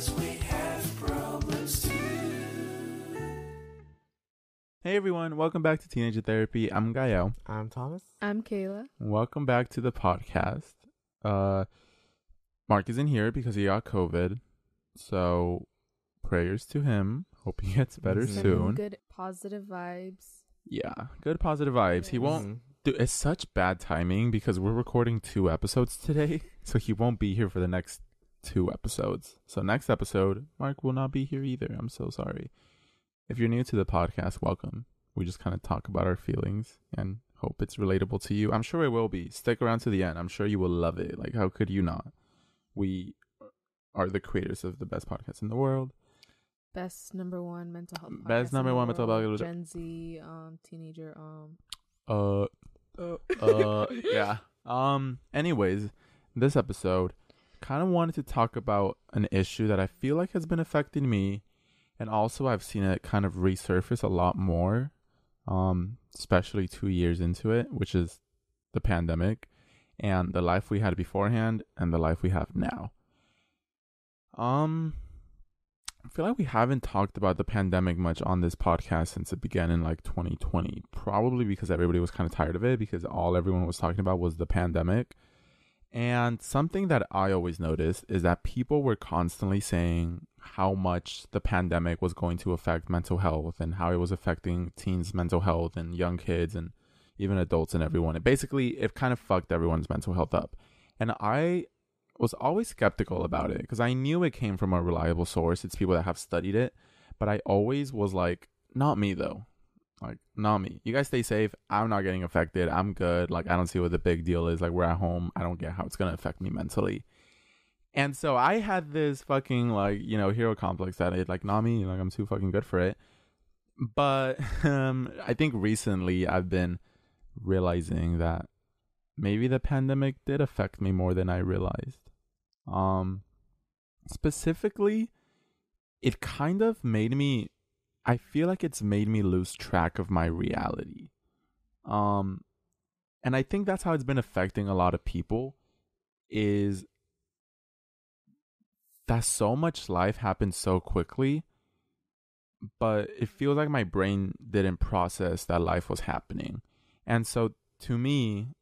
Cause we have problems too. Hey everyone, welcome back to Teenager Therapy. I'm Gael. I'm Thomas. I'm Kayla. Welcome back to the podcast. Uh Mark isn't here because he got COVID. So prayers to him. Hope he gets better. Soon. Good positive vibes. Yeah, good positive vibes. He won't Mhm. Dude, it's such bad timing because we're recording two episodes today, so he won't be here for the next two episodes. So next episode, Mark will not be here either. I'm so sorry. If you're new to the podcast, welcome. We just kind of talk about our feelings and hope it's relatable to you. I'm sure it will be. Stick around to the end. I'm sure you will love it. Like how could you not? We are the creators of the best podcast in the world. Best number one mental health. Best podcast in number the one mental health- Gen Z, um, teenager, um. Uh uh yeah um anyways this episode kind of wanted to talk about an issue that i feel like has been affecting me and also i've seen it kind of resurface a lot more um especially two years into it which is the pandemic and the life we had beforehand and the life we have now um I feel like we haven't talked about the pandemic much on this podcast since it began in like 2020. Probably because everybody was kind of tired of it because all everyone was talking about was the pandemic. And something that I always noticed is that people were constantly saying how much the pandemic was going to affect mental health and how it was affecting teens' mental health and young kids and even adults and everyone. It basically it kind of fucked everyone's mental health up. And I was always skeptical about it because I knew it came from a reliable source. It's people that have studied it, but I always was like, not me though. Like, not me. You guys stay safe. I'm not getting affected. I'm good. Like, I don't see what the big deal is. Like, we're at home. I don't get how it's going to affect me mentally. And so I had this fucking, like, you know, hero complex that it, like, not me. Like, I'm too fucking good for it. But um, I think recently I've been realizing that maybe the pandemic did affect me more than I realized. Um specifically it kind of made me I feel like it's made me lose track of my reality. Um and I think that's how it's been affecting a lot of people is that so much life happens so quickly but it feels like my brain didn't process that life was happening. And so to me,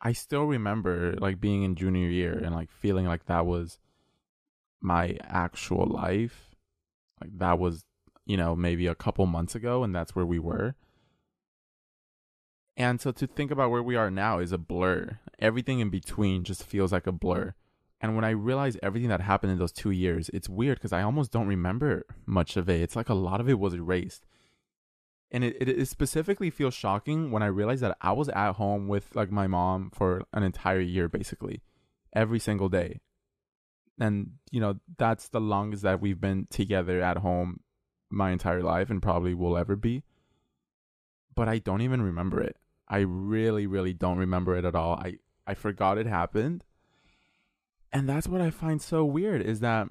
I still remember like being in junior year and like feeling like that was my actual life. Like that was, you know, maybe a couple months ago and that's where we were. And so to think about where we are now is a blur. Everything in between just feels like a blur. And when I realize everything that happened in those two years, it's weird because I almost don't remember much of it. It's like a lot of it was erased and it, it, it specifically feels shocking when I realized that I was at home with like my mom for an entire year basically every single day. And you know, that's the longest that we've been together at home my entire life and probably will ever be. But I don't even remember it. I really really don't remember it at all. I I forgot it happened. And that's what I find so weird is that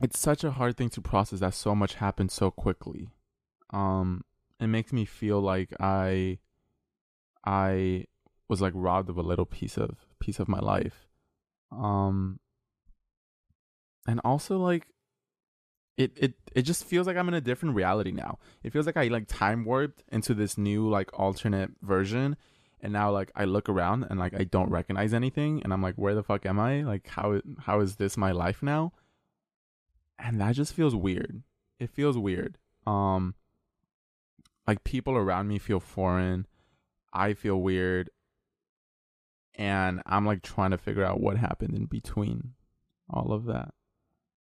it's such a hard thing to process that so much happened so quickly um it makes me feel like i i was like robbed of a little piece of piece of my life um and also like it it it just feels like i'm in a different reality now. It feels like i like time warped into this new like alternate version. And now like i look around and like i don't recognize anything. And i'm like where the fuck am i? Like how how is this my life now? And that just feels weird. It feels weird. Um like people around me feel foreign. I feel weird. And i'm like trying to figure out what happened in between all of that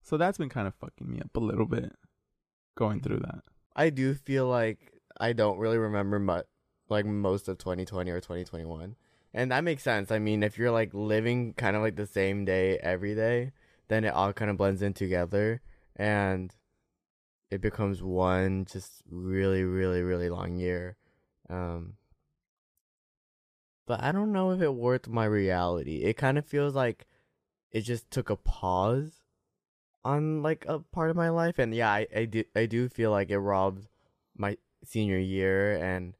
so that's been kind of fucking me up a little bit going through that I do feel like I don't really remember much, like most of 2020 or 2021, and that makes sense. I mean, if you're like living kind of like the same day every day, then it all kind of blends in together, and it becomes one just really, really, really long year. Um, but I don't know if it worked my reality. It kind of feels like it just took a pause on like a part of my life and yeah I, I do I do feel like it robbed my senior year and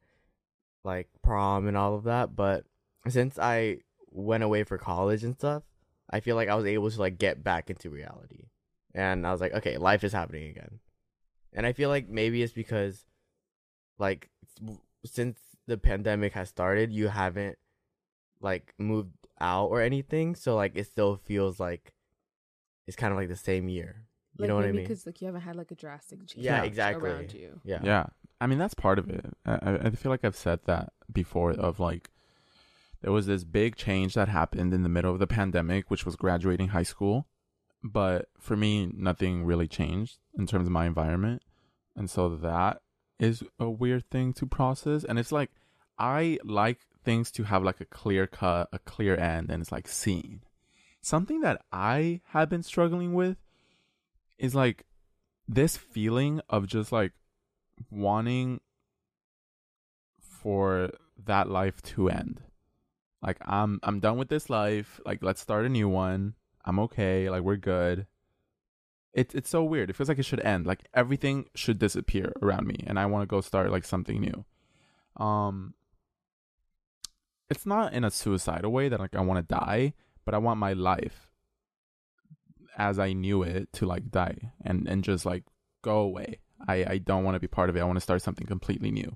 like prom and all of that but since I went away for college and stuff I feel like I was able to like get back into reality. And I was like, okay, life is happening again. And I feel like maybe it's because like since the pandemic has started, you haven't like moved out or anything, so like it still feels like it's kind of like the same year. You like know what I mean? Because like you haven't had like a drastic change. Yeah, Yeah. exactly. Around you. Yeah. Yeah. I mean, that's part of it. I, I- I feel like I've said that before of like, there was this big change that happened in the middle of the pandemic, which was graduating high school. But for me, nothing really changed in terms of my environment. And so that is a weird thing to process. And it's like, I like things to have like a clear cut, a clear end, and it's like seen. Something that I have been struggling with is like this feeling of just like wanting for that life to end. Like I'm I'm done with this life. Like let's start a new one. I'm okay. Like we're good. It's it's so weird. It feels like it should end. Like everything should disappear around me and I want to go start like something new. Um it's not in a suicidal way that like I want to die, but I want my life as I knew it to like die and and just like go away. I I don't want to be part of it. I want to start something completely new.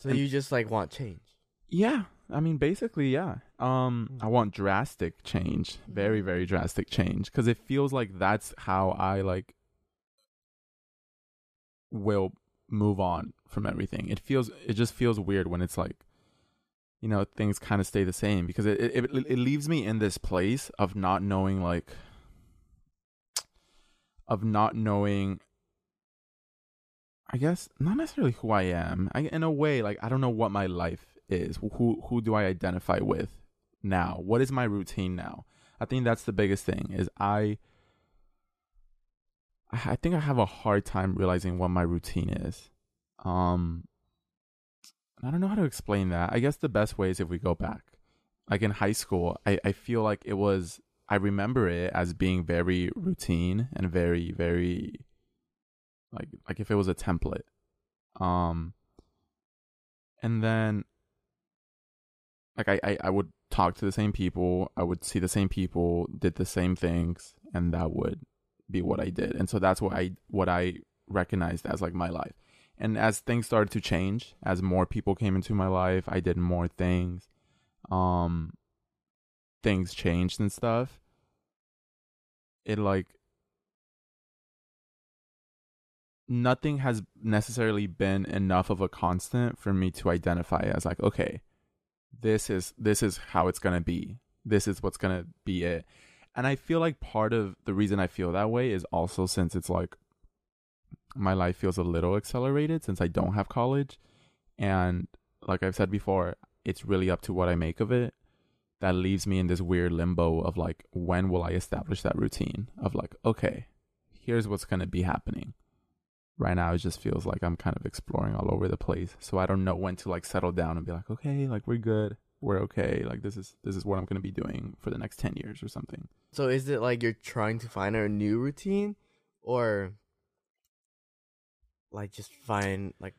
So And- you just like want change. Yeah, I mean basically, yeah. Um Mm. I want drastic change. Very very drastic change cuz it feels like that's how I like will move on from everything. It feels it just feels weird when it's like you know, things kind of stay the same because it, it it leaves me in this place of not knowing like of not knowing I guess not necessarily who I am. I in a way like I don't know what my life is. Who who do I identify with now? What is my routine now? I think that's the biggest thing is I I think I have a hard time realizing what my routine is. Um I don't know how to explain that. I guess the best way is if we go back. Like in high school, I, I feel like it was I remember it as being very routine and very, very like like if it was a template. Um and then like I, I, I would talk to the same people, I would see the same people, did the same things, and that would be what I did. And so that's what I what I recognized as like my life. And as things started to change, as more people came into my life, I did more things. Um things changed and stuff. It like nothing has necessarily been enough of a constant for me to identify as like okay this is this is how it's going to be this is what's going to be it and i feel like part of the reason i feel that way is also since it's like my life feels a little accelerated since i don't have college. And like i've said before it's really up to what i make of it that leaves me in this weird limbo of like when will i establish that routine of like okay here's what's going to be happening. Right now it just feels like i'm kind of exploring all over the place. So i don't know when to like settle down and be like okay like we're good. We're okay. Like this is this is what i'm going to be doing for the next 10 years or something. So is it like you're trying to find a new routine or like just find like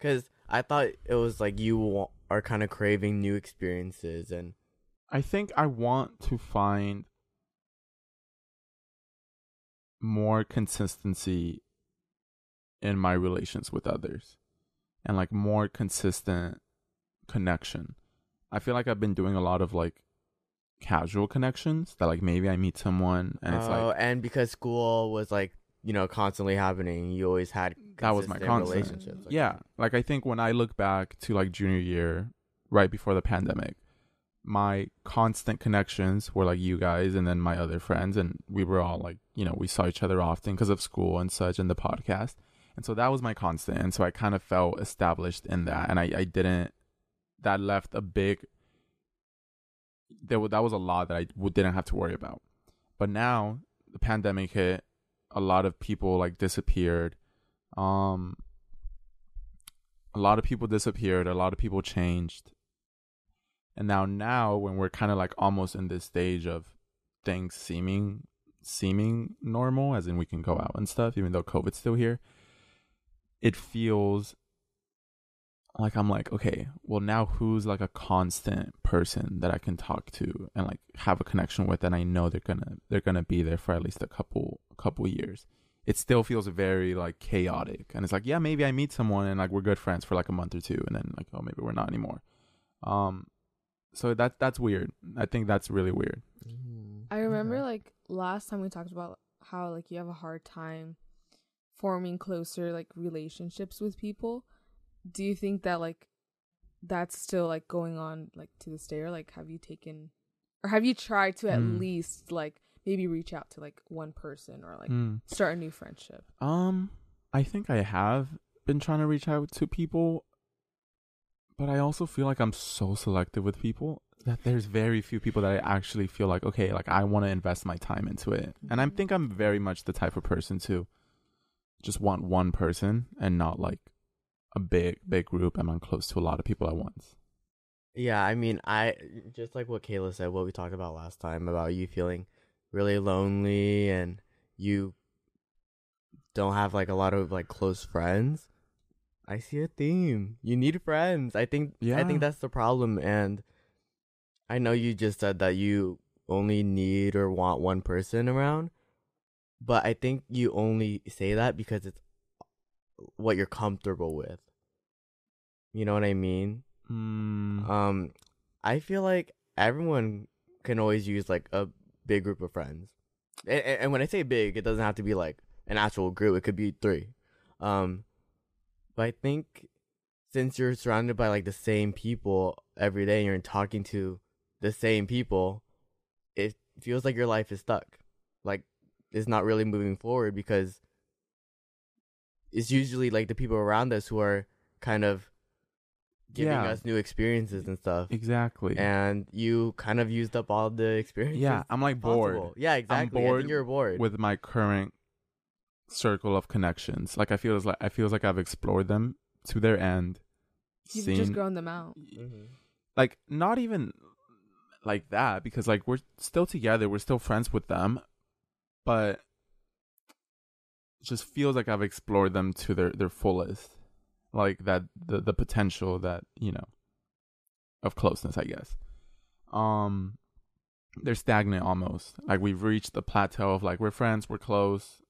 cuz I thought it was like you are kind of craving new experiences and i think i want to find more consistency in my relations with others and like more consistent connection. I feel like i've been doing a lot of like casual connections that like maybe i meet someone and it's like oh, like and because school was like, you know, constantly happening, you always had that was my constant relationships. like yeah that. like i think when i look back to like junior year right before the pandemic my constant connections were like you guys and then my other friends and we were all like you know we saw each other often because of school and such and the podcast and so that was my constant and so i kind of felt established in that and i, I didn't that left a big there that was a lot that I didn't have to worry about but now the pandemic hit a lot of people like disappeared. Um a lot of people disappeared a lot of people changed. And now now when we're kind of like almost in this stage of things seeming seeming normal as in we can go out and stuff even though covid's still here it feels like I'm like, okay, well now who's like a constant person that I can talk to and like have a connection with and I know they're gonna they're gonna be there for at least a couple couple years. It still feels very like chaotic. And it's like, yeah, maybe I meet someone and like we're good friends for like a month or two and then like, oh maybe we're not anymore. Um so that that's weird. I think that's really weird. Mm, I remember okay. like last time we talked about how like you have a hard time forming closer like relationships with people. Do you think that like that's still like going on like to this day or like have you taken or have you tried to at Hmm. least like maybe reach out to like one person or like Mm. start a new friendship? Um, I think I have been trying to reach out to people, but I also feel like I'm so selective with people that there's very few people that I actually feel like okay, like I want to invest my time into it. And I Mhm. think I'm very much the type of person to just want one person and not like a big big group and I'm close to a lot of people at once. Yeah, I mean, I just like what Kayla said, what we talked about last time about you feeling really lonely and you don't have like a lot of like close friends. I see a theme. You need friends. I think yeah. I think that's the problem and I know you just said that you only need or want one person around, but I think you only say that because it's what you're comfortable with. You know what I mean? Mm, Um, I feel like everyone can always use like a big group of friends, and, and when I say big, it doesn't have to be like an actual group. It could be three. Um, but I think since you're surrounded by like the same people every day, and you're talking to the same people, it feels like your life is stuck. Like it's not really moving forward because it's usually like the people around us who are kind of giving Yeah. us new experiences and stuff. exactly. And you kind of used up all the experiences. yeah, I'm like bored. possible. Yeah, exactly. I'm bored think you're bored. with my current circle of connections. Like I feel as like I feels like I've explored them to their end. You've seen just grown them out. Mhm. like not even like that because like we're still together, we're still friends with them, but it just feels like I've explored them to their their fullest. Like that the the potential that, you know, of closeness, I guess. Um they're stagnant almost. Like we've reached the plateau of like we're friends, we're close.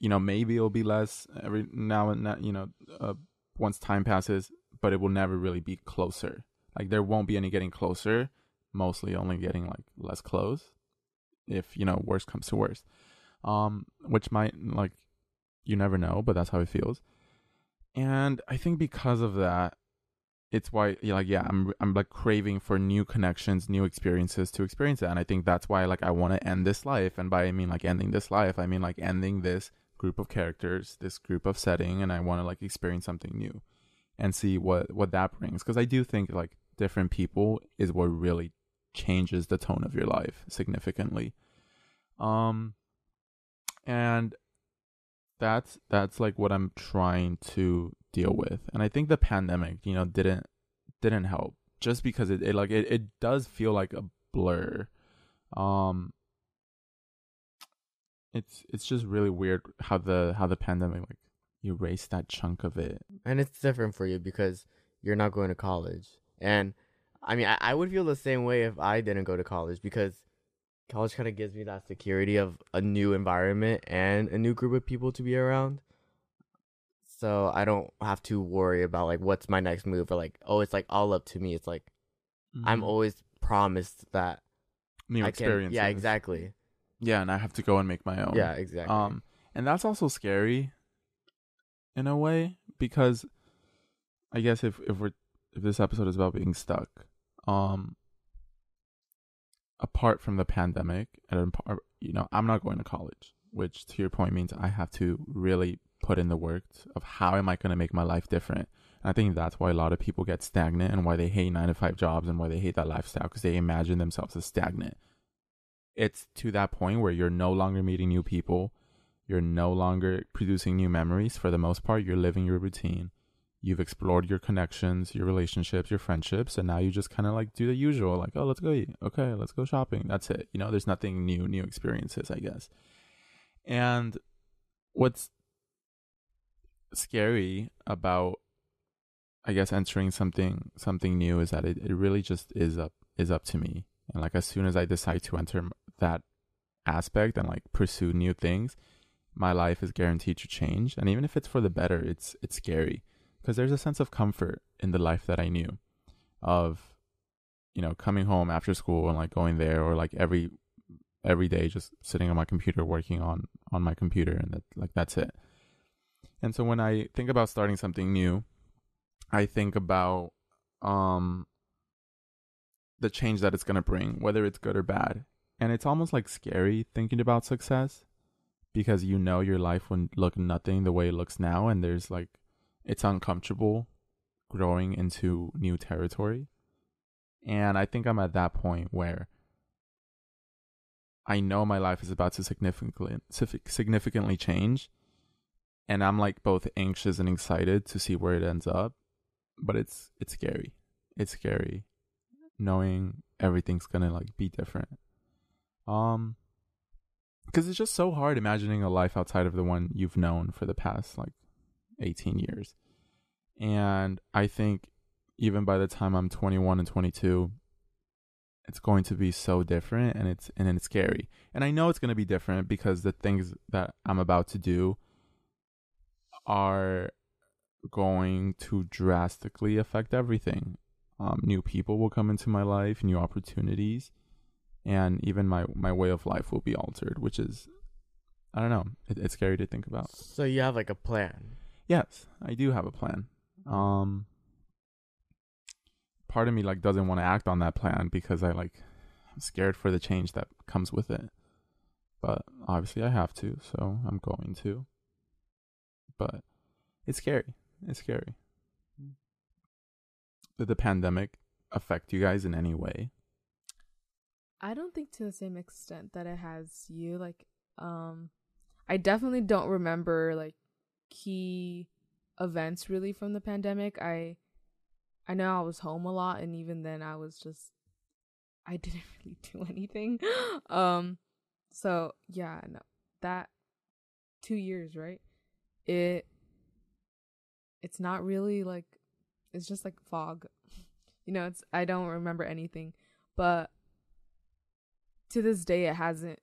You know, maybe it'll be less every now and then, you know, uh, once time passes, but it will never really be closer. Like there won't be any getting closer, mostly only getting like less close if, you know, worst comes to worst. Um which might like you never know, but that's how it feels. And I think because of that, it's why like yeah, I'm I'm like craving for new connections, new experiences to experience that. And I think that's why like I want to end this life. And by I mean like ending this life, I mean like ending this group of characters, this group of setting, and I want to like experience something new and see what what that brings. Because I do think like different people is what really changes the tone of your life significantly. Um, and that's that's like what I'm trying to deal with. And I think the pandemic, you know, didn't didn't help just because it, it like it, it does feel like a blur. Um it's it's just really weird how the how the pandemic like erased that chunk of it. And it's different for you because you're not going to college. And I mean, I, I would feel the same way if I didn't go to college because college kind of gives me that security of a new environment and a new group of people to be around. So I don't have to worry about like what's my next move or like oh it's like all up to me. It's like I'm Mhm. always promised that new I can. Yeah, exactly. Yeah, and I have to go and make my own. Yeah, exactly. Um, and that's also scary in a way because I guess if if we're if this episode is about being stuck, um, apart from the pandemic and you know, I'm not going to college, which to your point means I have to really put in the work of how am I going to make my life different. And I think that's why a lot of people get stagnant and why they hate nine to five jobs and why they hate that lifestyle because they imagine themselves as stagnant. It's to that point where you're no longer meeting new people, you're no longer producing new memories for the most part, you're living your routine. You've explored your connections, your relationships, your friendships, and now you just kind of like do the usual, like, oh, let's go eat. Okay, let's go shopping. That's it. You know, there's nothing new, new experiences, I guess. And what's scary about I guess entering something something new is that it, it really just is up is up to me. And like as soon as I decide to enter that aspect and like pursue new things, my life is guaranteed to change. And even if it's for the better, it's it's scary because there's a sense of comfort in the life that I knew of you know coming home after school and like going there or like every every day just sitting on my computer working on on my computer and that like that's it. And so when I think about starting something new, I think about um the change that it's going to bring, whether it's good or bad. And it's almost like scary thinking about success because you know your life would look nothing the way it looks now and there's like it's uncomfortable growing into new territory. And I think I'm at that point where I know my life is about to significantly significantly change. And I'm like both anxious and excited to see where it ends up. But it's it's scary. It's scary knowing everything's gonna like be different. Um because it's just so hard imagining a life outside of the one you've known for the past like 18 years and i think even by the time i'm 21 and 22 it's going to be so different and it's and it's scary and i know it's going to be different because the things that i'm about to do are going to drastically affect everything. Um, new people will come into my life, new opportunities, and even my my way of life will be altered, which is, I don't know, it, it's scary to think about. So you have like a plan. Yes, I do have a plan. Um, part of me like doesn't want to act on that plan because I like I'm scared for the change that comes with it. But obviously I have to, so I'm going to. But it's scary. It's scary. Did the pandemic affect you guys in any way? I don't think to the same extent that it has you. Like, um, I definitely don't remember like key events really from the pandemic. I, I know I was home a lot, and even then, I was just, I didn't really do anything. um, so yeah, no, that two years, right? It, it's not really like, it's just like fog. You know, it's I don't remember anything, but to this day it hasn't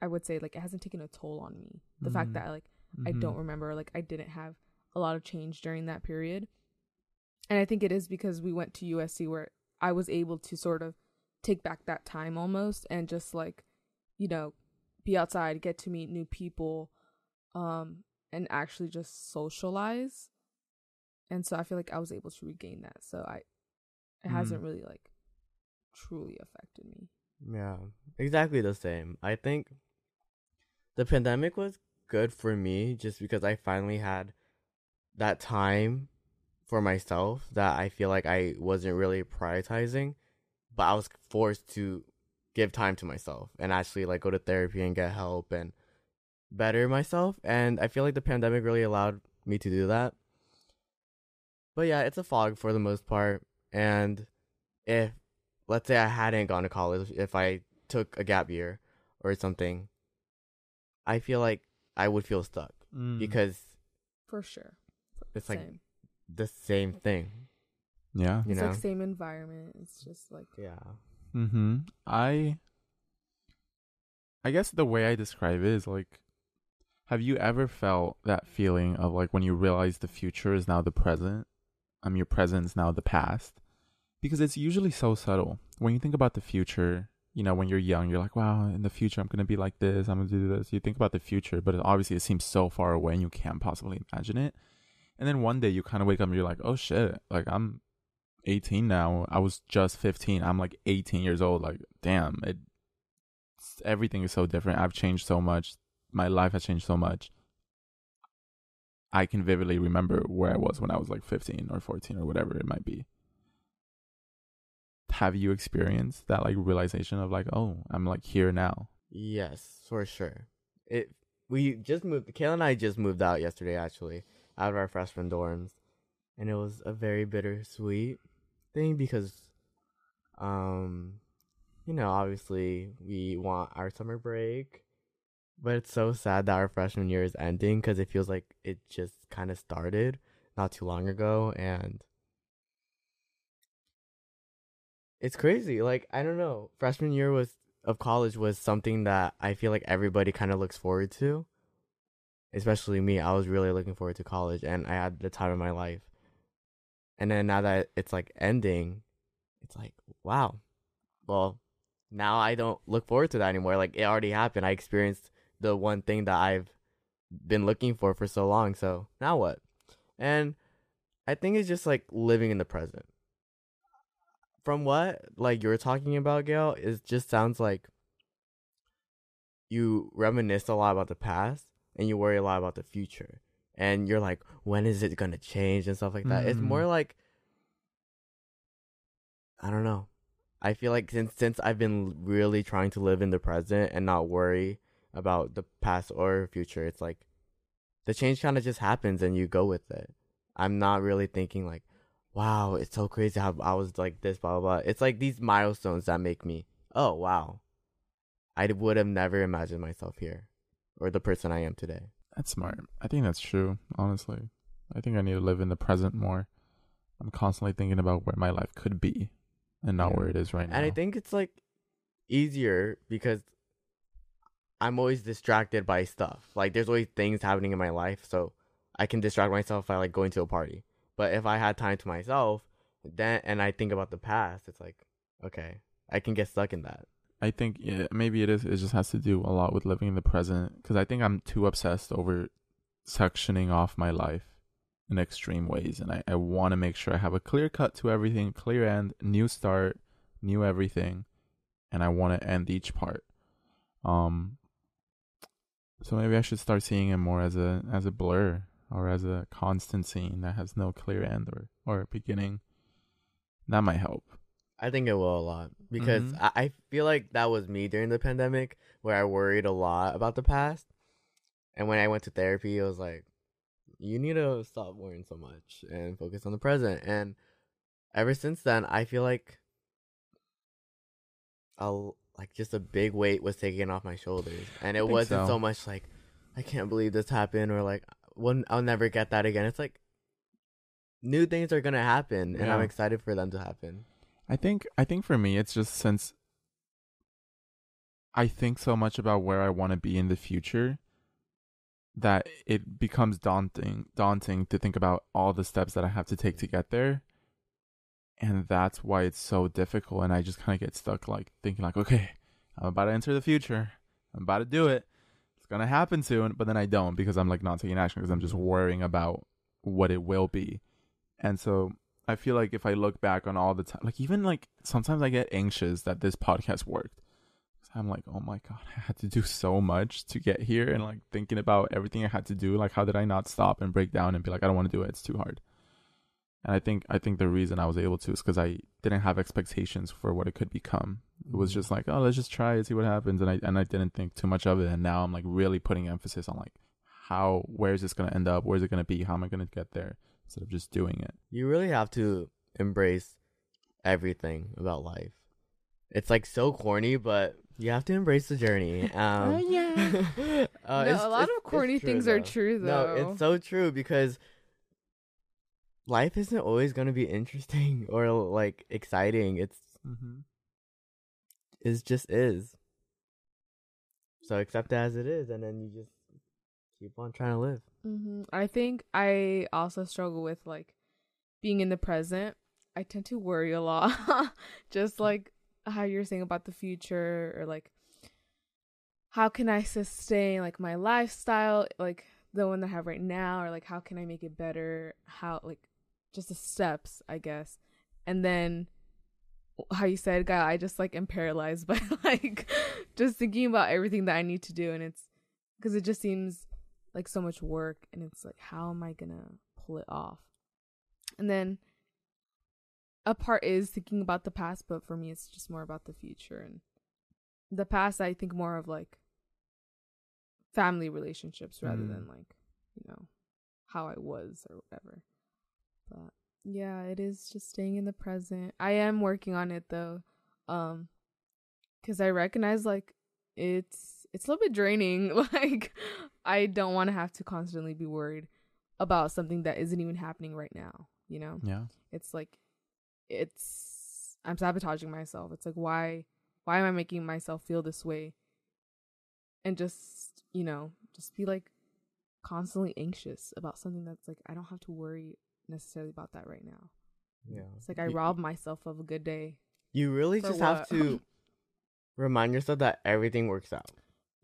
I would say like it hasn't taken a toll on me. The fact Mhm. that like I don't remember like I didn't have a lot of change during that period. And I think it is because we went to USC where I was able to sort of take back that time almost and just like you know be outside, get to meet new people um and actually just socialize. And so I feel like I was able to regain that. So I it Mm. hasn't really like truly affected me. Yeah, exactly the same. I think the pandemic was good for me just because I finally had that time for myself that I feel like I wasn't really prioritizing, but I was forced to give time to myself and actually like go to therapy and get help and better myself. And I feel like the pandemic really allowed me to do that. But yeah, it's a fog for the most part. And if let's say I hadn't gone to college, if I took a gap year or something, I feel like I would feel stuck Mm. because For sure. it's like Same. the same thing, yeah. you it's know? like same environment. It's just like yeah. Mm-hmm. I I guess the way I describe it is like have you ever felt that feeling of like when you realize the future is now the present? Um your present is now the past? Because it's usually so subtle. When you think about the future, you know, when you're young, you're like, wow, in the future I'm gonna be like this, I'm gonna do this. You think about the future, but obviously it seems so far away and you can't possibly imagine it. And then one day you kind of wake up and you're like, oh shit, like I'm 18 now. I was just 15. I'm like 18 years old. Like, damn, it. Everything is so different. I've changed so much. My life has changed so much. I can vividly remember where I was when I was like 15 or 14 or whatever it might be. Have you experienced that like realization of like, oh, I'm like here now? Yes, for sure. It we just moved Kayla and I just moved out yesterday actually, out of our freshman dorms. And it was a very bittersweet thing because um you know, obviously we want our summer break. But it's so sad that our freshman year is ending because it feels like it just kind of started not too long ago and it's crazy. Like I don't know, freshman year was of college was something that I feel like everybody kind of looks forward to. Especially me, I was really looking forward to college and I had the time of my life. And then now that it's like ending, it's like, wow. Well, now I don't look forward to that anymore. Like it already happened. I experienced the one thing that I've been looking for for so long. So now what? And I think it's just like living in the present. From what like you're talking about, Gael, it just sounds like you reminisce a lot about the past and you worry a lot about the future. And you're like, when is it gonna change and stuff like that. It's Mm. more like I don't know. I feel like since since I've been really trying to live in the present and not worry about the past or future, it's like the change kind of just happens and you go with it. I'm not really thinking like, wow, it's so crazy how I was like this, blah blah blah. It's like these milestones that make me, oh wow, I would have never imagined myself here, or the person I am today. That's smart. I think that's true, honestly. I think I need to live in the present more. I'm constantly thinking about where my life could be and not Yeah. where it is right now. And I think it's like easier because I'm always distracted by stuff. Like there's always things happening in my life, so I can distract myself by like going to a party. But if I had time to myself, then and I think about the past, it's like, okay, I can get stuck in that. I think yeah, maybe it is. It just has to do a lot with living in the present because I think I'm too obsessed over sectioning off my life in extreme ways, and I, I want to make sure I have a clear cut to everything, clear end, new start, new everything, and I want to end each part. Um. So maybe I should start seeing it more as a as a blur or as a constant scene that has no clear end or or beginning. That might help. I think it will a lot because Mhm. I, I feel like that was me during the pandemic where I worried a lot about the past. And when I went to therapy, it was like, you need to stop worrying so much and focus on the present. And ever since then, I feel like a like just a big weight was taken off my shoulders, and it wasn't so. so much like I can't believe this happened or like when I'll never get that again. It's like new things are gonna happen, and I'm excited for them to happen. I think I think for me it's just since I think so much about where I want to be in the future that it becomes daunting daunting to think about all the steps that I have to take to get there. And that's why it's so difficult and I just kind of get stuck like thinking like okay, I'm about to enter the future. I'm about to do it. To happen soon, but then I don't because I'm like not taking action because I'm just worrying about what it will be. And so I feel like if I look back on all the time, like even like sometimes I get anxious that this podcast worked. I'm like, oh my god, I had to do so much to get here, and like thinking about everything I had to do. Like, how did I not stop and break down and be like, I don't want to do it. It's too hard. And I think I think the reason I was able to is because I didn't have expectations for what it could become. It was just like, oh, let's just try it, see what happens, and I and I didn't think too much of it. And now I'm like really putting emphasis on like how where is this gonna end up? Where's it gonna be? How am I gonna get there? Instead of just doing it. You really have to embrace everything about life. It's like so corny, but you have to embrace the journey. Um, Oh, yeah. uh, no, a lot of corny it's true, things are true though. No, it's so true because life isn't always going to be interesting or like exciting. It's Mm-hmm. it just is. So accept it as it is, and then you just keep on trying to live. hmm I think I also struggle with like being in the present. I tend to worry a lot, just like how you're saying about the future, or like how can I sustain like my lifestyle, like the one that I have right now, or like how can I make it better? How like just the steps, I guess, and then how you said, guy, I just like am paralyzed by like just thinking about everything that I need to do, and it's because it just seems like so much work and it's like how am i gonna pull it off? And then a part is thinking about the past but for me it's just more about the future. And the past i think more of like family relationships rather Mm. than like you know how i was or whatever but yeah it is just staying in the present i am working on it though um because i recognize like it's it's a little bit draining like i don't want to have to constantly be worried about something that isn't even happening right now. You know, Yeah. it's like it's I'm sabotaging myself. It's like why why am I making myself feel this way? And just, you know, just be like constantly anxious about something that's like I don't have to worry necessarily about that right now. Yeah. It's like I Y- rob myself of a good day. You really For just have to remind yourself that everything works out.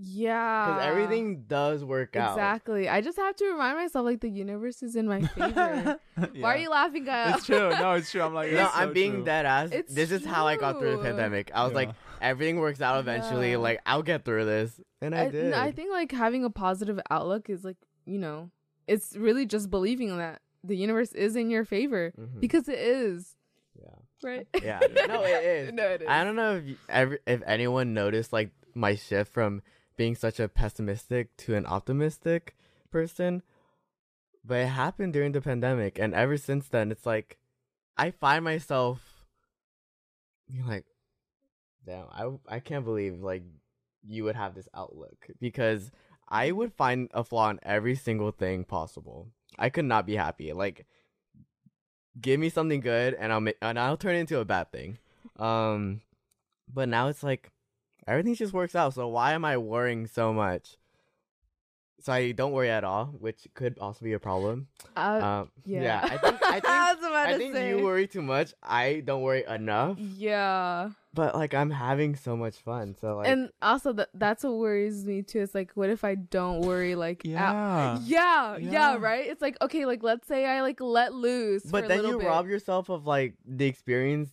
Yeah. Because everything does work out. Exactly. I just have to remind myself like the universe is in my favor. Why are you laughing, guys? It's true. No, it's true. I'm like, No, it's I'm being true. dead ass. It's this is how I got through the pandemic. I was like, everything works out eventually. Yeah. Like, I'll get through this. And I, I, did. I think like having a positive outlook is like, you know, it's really just believing that the universe is in your favor Mhm. because it is, yeah. right? Yeah. No, it is. no, it is. I don't know if you, ever, if anyone noticed like my shift from being such a pessimistic to an optimistic person, but it happened during the pandemic, and ever since then, it's like I find myself being like, damn, I I can't believe like you would have this outlook because I would find a flaw in every single thing possible. I could not be happy. Like, give me something good, and I'll make and I'll turn it into a bad thing. Um, but now it's like everything just works out. So why am I worrying so much? So I don't worry at all, which could also be a problem. Uh, Um, yeah. yeah. I think I think I I think say. you worry too much. I don't worry enough, yeah. but like I'm having so much fun. So like, and also that that's what worries me too. It's like, what if I don't worry? Like, Yeah. yeah, yeah, Yeah. right. It's like, okay, like let's say I like let loose, for but then you bit. rob yourself of like the experience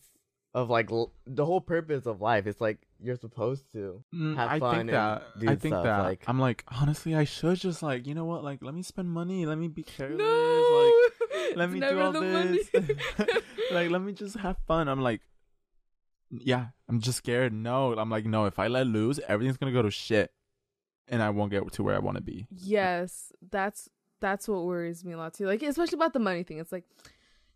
of like l- the whole purpose of life. It's like you're supposed to. Mm, have I fun think and that. do I think stuff, that. like- I'm like, honestly, I should just like, you know what? Like, let me spend money. Let me be careless. no, Like, let me do all this. like, let me just have fun. I'm like, yeah, I'm just scared. No, I'm like, no. If I let loose, everything's gonna go to shit, and I won't get to where I want to be. yes, that's that's what worries me a lot too. Like especially about the money thing. It's like,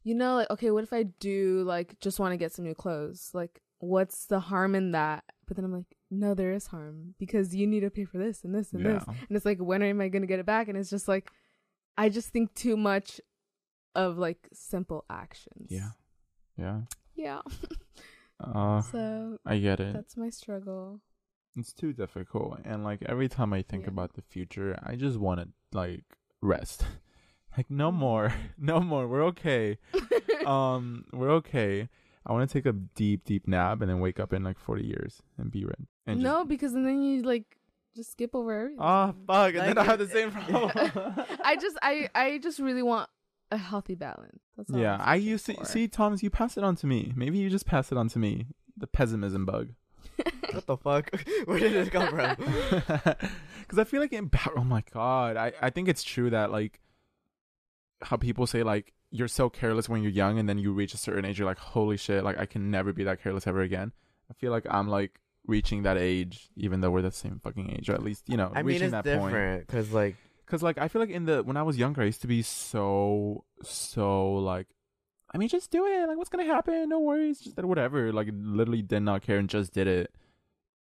you know, like okay, what if I do like just want to get some new clothes? Like, what's the harm in that? But then I'm like, no, there is harm because you need to pay for this and this and this. And it's like, when am I gonna get it back? And it's just like, I just think too much of like simple actions. Yeah, yeah. Yeah. Uh, So I get it. that's my struggle. It's too difficult, and like every time I think Yeah. about the future, I just want to like rest. like no Mm. more, no more. We're okay. um, we're okay. I want to take a deep, deep nap and then wake up in like forty years and be red. And no, because and then you like just skip over everything. Oh fuck! And Like, then I have the same problem. I just I I just really want a healthy balance. That's all yeah, I'm I searching used to for. see Thomas. You pass it on to me. Maybe you just pass it on to me. The pessimism bug. What the fuck? Where did this come from? Because I feel like in ba- oh my god, I I think it's true that like how people say like you're so careless when you're young and then you reach a certain age, you're like holy shit, like I can never be that careless ever again. I feel like I'm like reaching that age, even though we're the same fucking age, or at least you know I mean, reaching it's that point. different because like Cause like I feel like in the when I was younger, I used to be so so like, I mean, just do it. Like, what's gonna happen? No worries, just whatever. Like, literally did not care and just did it.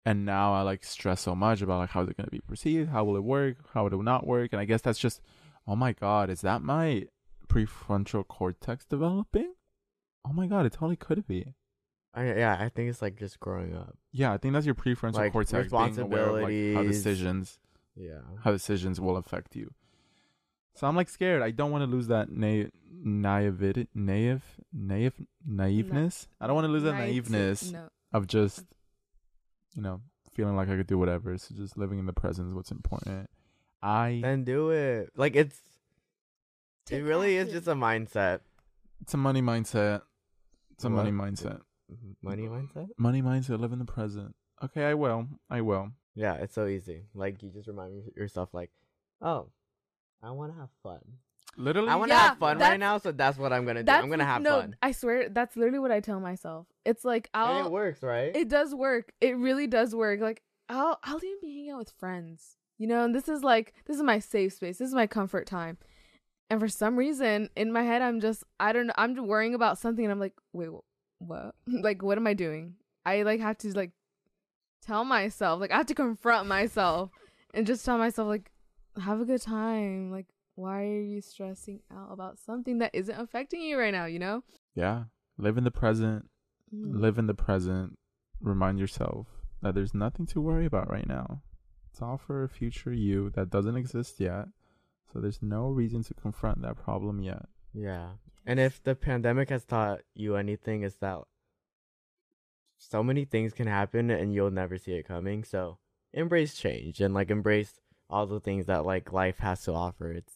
And now I like stress so much about like how is it gonna be perceived? How will it work? How will it not work? And I guess that's just, oh my god, is that my prefrontal cortex developing? Oh my god, it totally could be. I, yeah, I think it's like just growing up. Yeah, I think that's your prefrontal Like, cortex being aware of like how decisions Yeah. how decisions will affect you. So I'm like scared. I don't want to lose that na- naivety, naive, naive, naiveness. I don't want to lose that Naivety- naiveness No. of just, you know, feeling like I could do whatever. So just living in the present is what's important. I Then do it. Like it's it really is just a mindset. it's a money mindset. It's a money mindset. Mm-hmm. Money mindset? Money mindset. Live in the present. Okay, I will. I will. Yeah, it's so easy. Like you just remind your- yourself like, "Oh, I want to have fun. Literally. I want to Yeah, have fun right that's- now, so that's what I'm going to do. I'm going to have no, fun." I swear that's literally what I tell myself. It's like I'll And it works, right? It does work. It really does work. Like I'll I'll even be hanging out with friends. You know, and this is like this is my safe space. This is my comfort time. And for some reason, in my head, I'm just I don't know. I'm just worrying about something, and I'm like, wait, what? like, what am I doing? I like have to like tell myself, like I have to confront myself, and just tell myself, like, have a good time, like why are you stressing out about something that isn't affecting you right now? You know. Yeah. Live in the present. Mm. Live in the present. Remind yourself that there's nothing to worry about right now. It's all for a future you that doesn't exist yet. So there's no reason to confront that problem yet. Yeah. And if the pandemic has taught you anything, is that so many things can happen and you'll never see it coming. So embrace change and like embrace all the things that like life has to offer. It's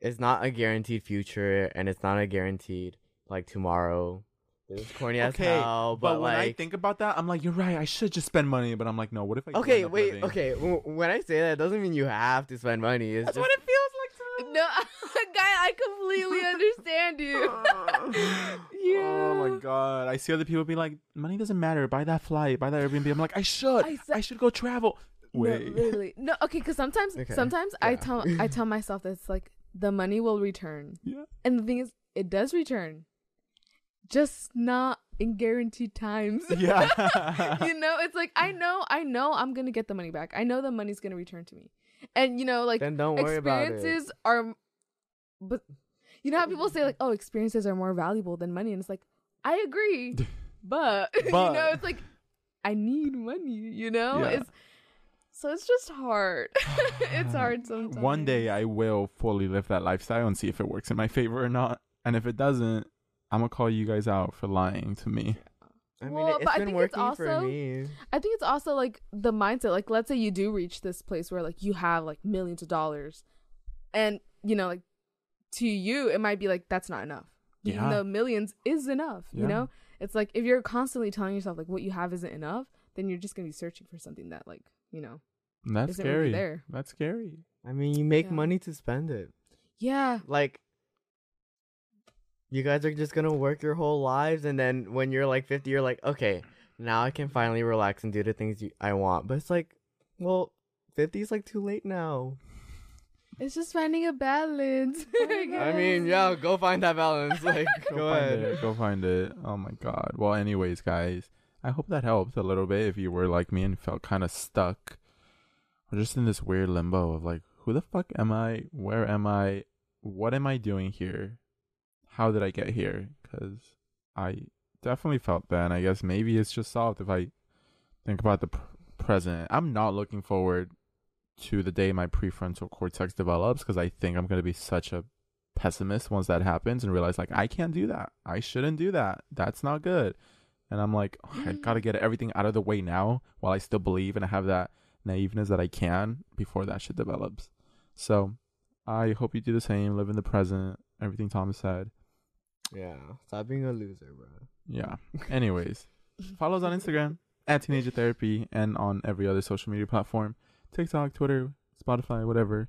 it's not a guaranteed future and it's not a guaranteed like tomorrow. It's corny as hell, but, but, when like I think about that, I'm like, you're right. I should just spend money, but I'm like, no. What if I? okay, wait, living? okay. When I say that, it doesn't mean you have to spend money. It's That's just what it feels like to me. No, guy, I completely understand you. yeah. Oh my god! I see other people be like, "Money doesn't matter. Buy that flight. Buy that Airbnb." I'm like, I should. I I, should go travel. Wait. No, literally. No, okay, because sometimes, Okay, sometimes I tell, I tell myself that it's like the money will return, Yeah. and the thing is, it does return, just not in guaranteed times. Yeah. you know, it's like I know, I know, I'm gonna get the money back. I know the money's gonna return to me, and you know, like then don't worry about it. experiences are, but you know how people say like, oh, experiences are more valuable than money, and it's like I agree, but, you know, it's like I need money. You know, Yeah. it's so it's just hard. it's hard sometimes. One day I will fully live that lifestyle and see if it works in my favor or not. And if it doesn't, I'm gonna call you guys out for lying to me. I mean, Well, it, but I has been think it's working for also- me. I think it's also like the mindset. Like, let's say you do reach this place where like you have like millions of dollars, and you know, like to you, it might be like that's not enough. Even Yeah. though millions is enough, yeah. you know, it's like if you're constantly telling yourself like what you have isn't enough, then you're just gonna be searching for something that like you know And that's isn't really scary. there. That's scary. I mean, you make Yeah. money to spend it. Yeah, Like, you guys are just gonna work your whole lives, and then when you're like 50, you're like, okay, now I can finally relax and do the things you, I want. But it's like, well, 50 is like too late now. it's just finding a balance. I mean, yeah, go find that balance. Like, Go, go, find ahead. it. Go find it. Oh my god. Well, anyways, guys, I hope that helped a little bit if you were like me and felt kind of stuck or just in this weird limbo of like, who the fuck am I? Where am I? What am I doing here? How did I get here? Because I definitely felt that. And I guess maybe it's just solved if I think about the pr- present. I'm not looking forward to the day my prefrontal cortex develops because I think I'm going to be such a pessimist once that happens and realize like I can't do that. I shouldn't do that. That's not good. And I'm like, "Oh, I got to get everything out of the way now while I still believe and I have that naiveness that I can before that shit develops. So, I hope you do the same, live in the present, everything Thomas said. Yeah, stop being a loser, bro. Yeah. Anyways, follow us on Instagram at Teenager Therapy and on every other social media platform TikTok, Twitter, Spotify, whatever.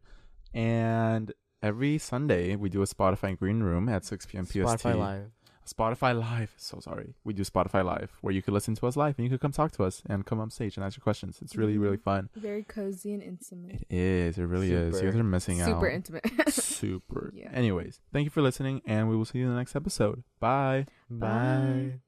And every Sunday, we do a Spotify Greenroom at 6 p.m. PST. Spotify Live. Spotify Live. So sorry. We do Spotify Live where you could listen to us live and you could come talk to us and come on stage and ask your questions. It's really, really mm-hmm. fun. very cozy and intimate. It is. It really is. You guys are missing out. Super intimate. Super. Yeah. Anyways, thank you for listening and we will see you in the next episode. Bye. Bye.